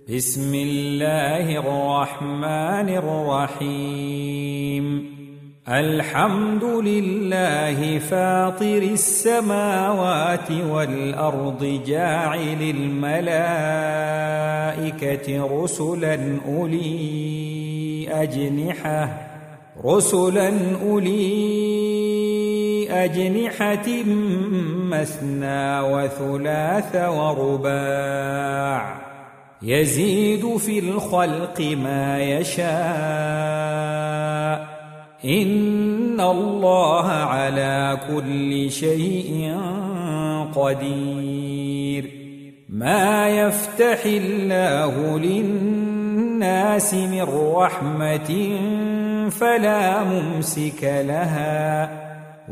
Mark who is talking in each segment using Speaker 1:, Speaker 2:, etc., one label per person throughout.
Speaker 1: بسم الله الرحمن الرحيم. الحمد لله فاطر السماوات والأرض جاعل الملائكة رسلا أولي أجنحة رسلا أولي أجنحة مثنى وثلاث ورباع. يزيد في الخلق ما يشاء. إن الله على كل شيء قدير. ما يفتح الله للناس من رحمة فلا ممسك لها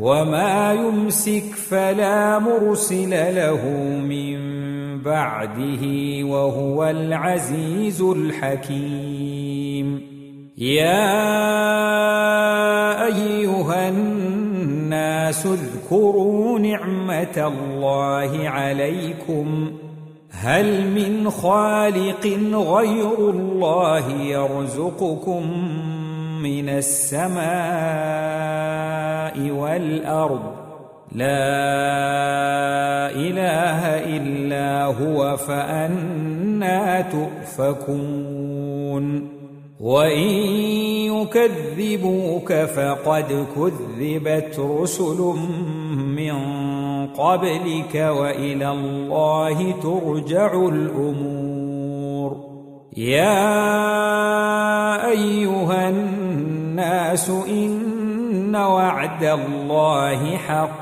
Speaker 1: وما يمسك فلا مرسل له من بعده وهو العزيز الحكيم. يا أيها الناس اذكروا نعمة الله عليكم. هل من خالق غير الله يرزقكم من السماء والأرض؟ لا إله إلا هو فأنا تؤفكون. وإن يكذبوك فقد كذبت رسل من قبلك وإلى الله ترجع الأمور. يا أيها الناس إن وعد الله حق.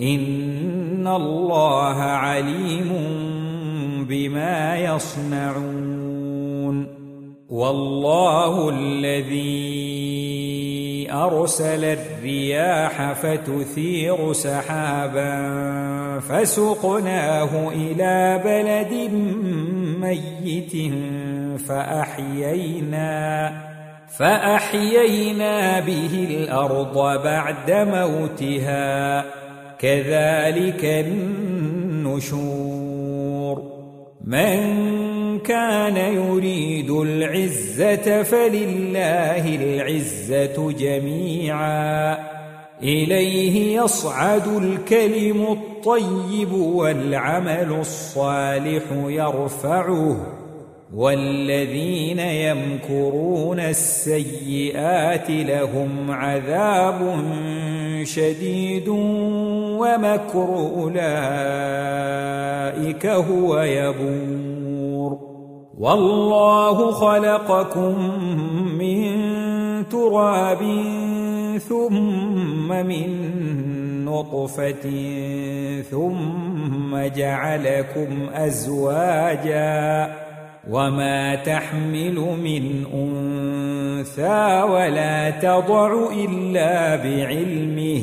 Speaker 1: ان الله عليم بما يصنعون والله الذي ارسل الرياح فتثير سحابا فسقناه إلى بلد ميت فاحيينا فاحيينا به الأرض بعد موتها كذلك النشور. من كان يريد العزة فلله العزة جميعا. إليه يصعد الكلم الطيب والعمل الصالح يرفعه. والذين يمكرون السيئات لهم عذاب شديد. ومكر أولئك هو يبور. والله خلقكم من تراب ثم من نطفة ثم جعلكم أزواجا وما تحمل من أنثى ولا تضع إلا بعلمه.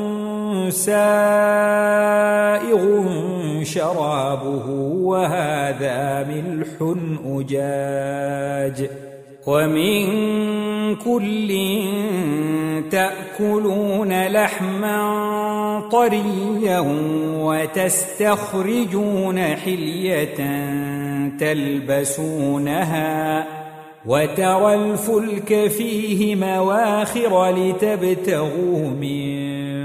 Speaker 1: سائغ شرابه وهذا ملح أجاج ومن كل تأكلون لحما طريا وتستخرجون حلية تلبسونها وترى الفلك فيه مواخر لتبتغوا من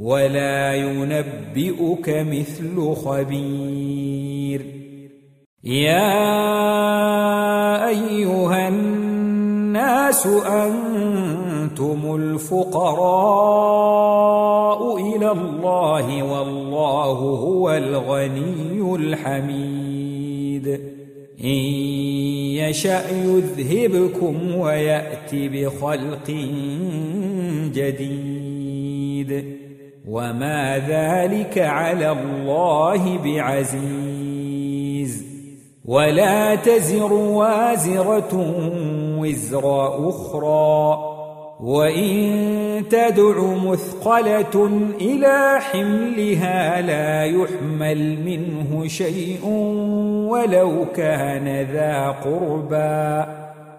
Speaker 1: ولا ينبئك مثل خبير. يا أيها الناس أنتم الفقراء إلى الله والله هو الغني الحميد. إن يشأ يذهبكم ويات بخلق جديد. وما ذلك على الله بعزيز. ولا تزر وازرة وزر أخرى. وإن تدع مثقلة إلى حملها لا يحمل منه شيء ولو كان ذا قربى.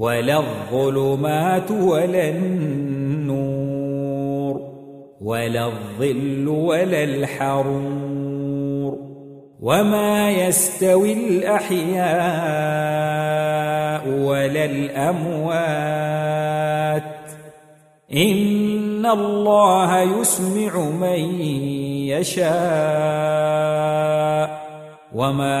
Speaker 1: ولا الظلمات ولا النور ولا الظل ولا الحرور وما يستوي الأحياء ولا الأموات. إن الله يسمع من يشاء وما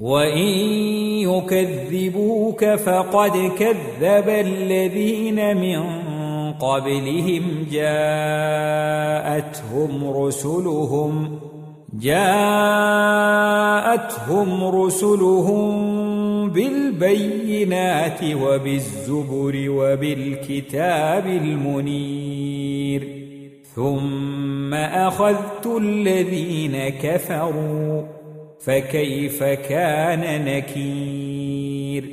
Speaker 1: وان يكذبوك فقد كذب الذين من قبلهم جاءتهم رسلهم جاءتهم رسلهم بالبينات وبالزبر وبالكتاب المنير ثم اخذت الذين كفروا فكيف كان نكير؟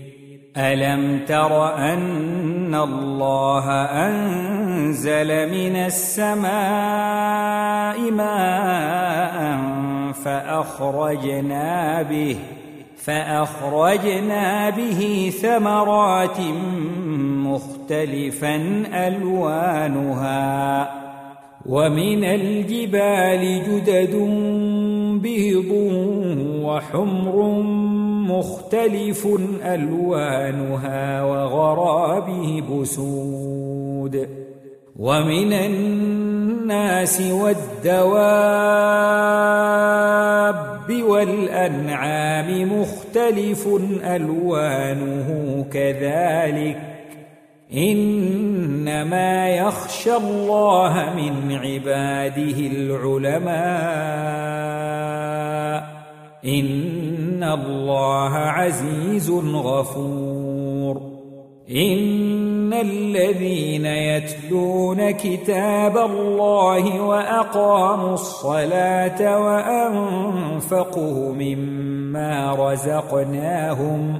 Speaker 1: ألم تر أن الله أنزل من السماء ماء فأخرجنا به فأخرجنا به ثمرات مختلفا ألوانها ومن الجبال جدد بيض وحمر مختلف ألوانها وغرابه بسود ومن الناس والدواب والأنعام مختلف ألوانه كذلك إنما يخشى الله من عباده العلماء. إن الله عزيز غفور. إن الذين يتلون كتاب الله وأقاموا الصلاة وأنفقوا مما رزقناهم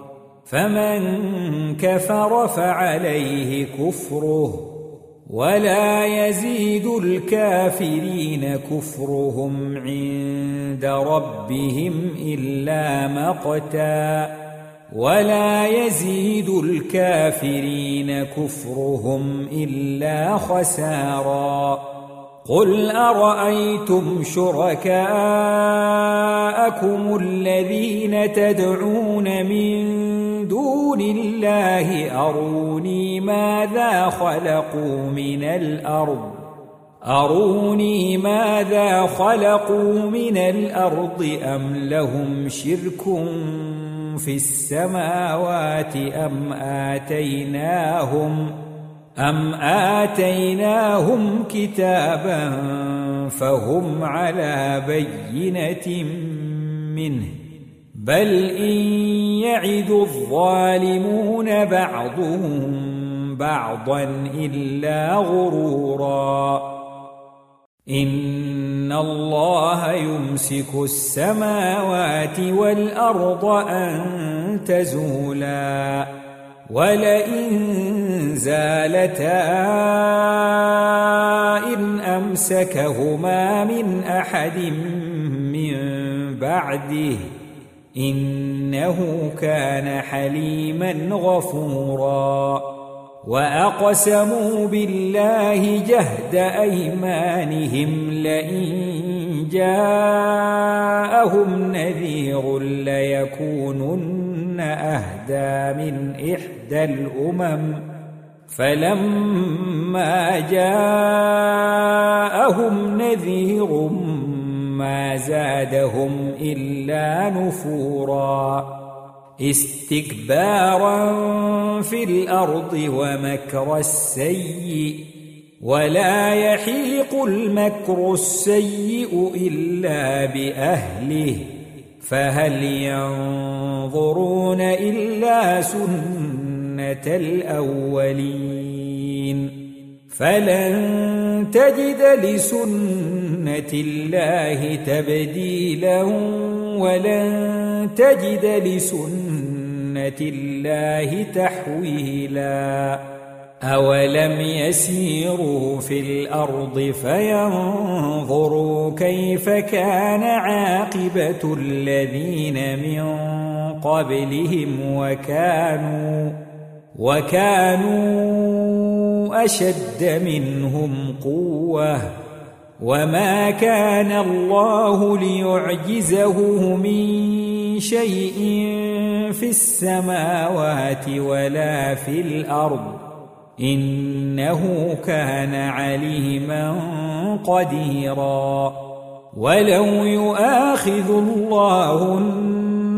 Speaker 1: فمن كفر فعليه كفره ولا يزيد الكافرين كفرهم عند ربهم إلا مقتا ولا يزيد الكافرين كفرهم إلا خسارا قل أرأيتم شركاءكم الذين تدعون من دون الله أروني ماذا خلقوا من الأرض. أروني ماذا خلقوا من الأرض أم لهم شرك في السماوات أم آتيناهم أم آتيناهم كتابا فهم على بينة منه. بل إن يعد الظالمون بعضهم بعضا إلا غرورا إن الله يمسك السماوات والأرض أن تزولا ولئن زالتا إن أمسكهما من أحد من بعده إنه كان حليما غفورا. وأقسموا بالله جهد أيمانهم لئن جاءهم نذير ليكونن أهدى من إحدى الأمم. فلما جاءهم نذير ما زادهم إلا نفورا. استكبارا في الأرض ومكر السيء ولا يحيق المكر السيء إلا بأهله. فهل ينظرون إلا سنة الأولين؟ فلن تجد لسنة الله تبديلا ولن تجد لسنة الله تحويلا أولم يسيروا في الأرض فينظروا كيف كان عاقبة الذين من قبلهم وكانوا وكانوا أشد منهم قوةً وما كان الله ليعجزه من شيء في السماوات ولا في الأرض انه كان عليما قديرا ولو يؤاخذ الله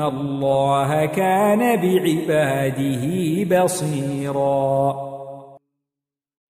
Speaker 1: الله كان بعباده بصيراً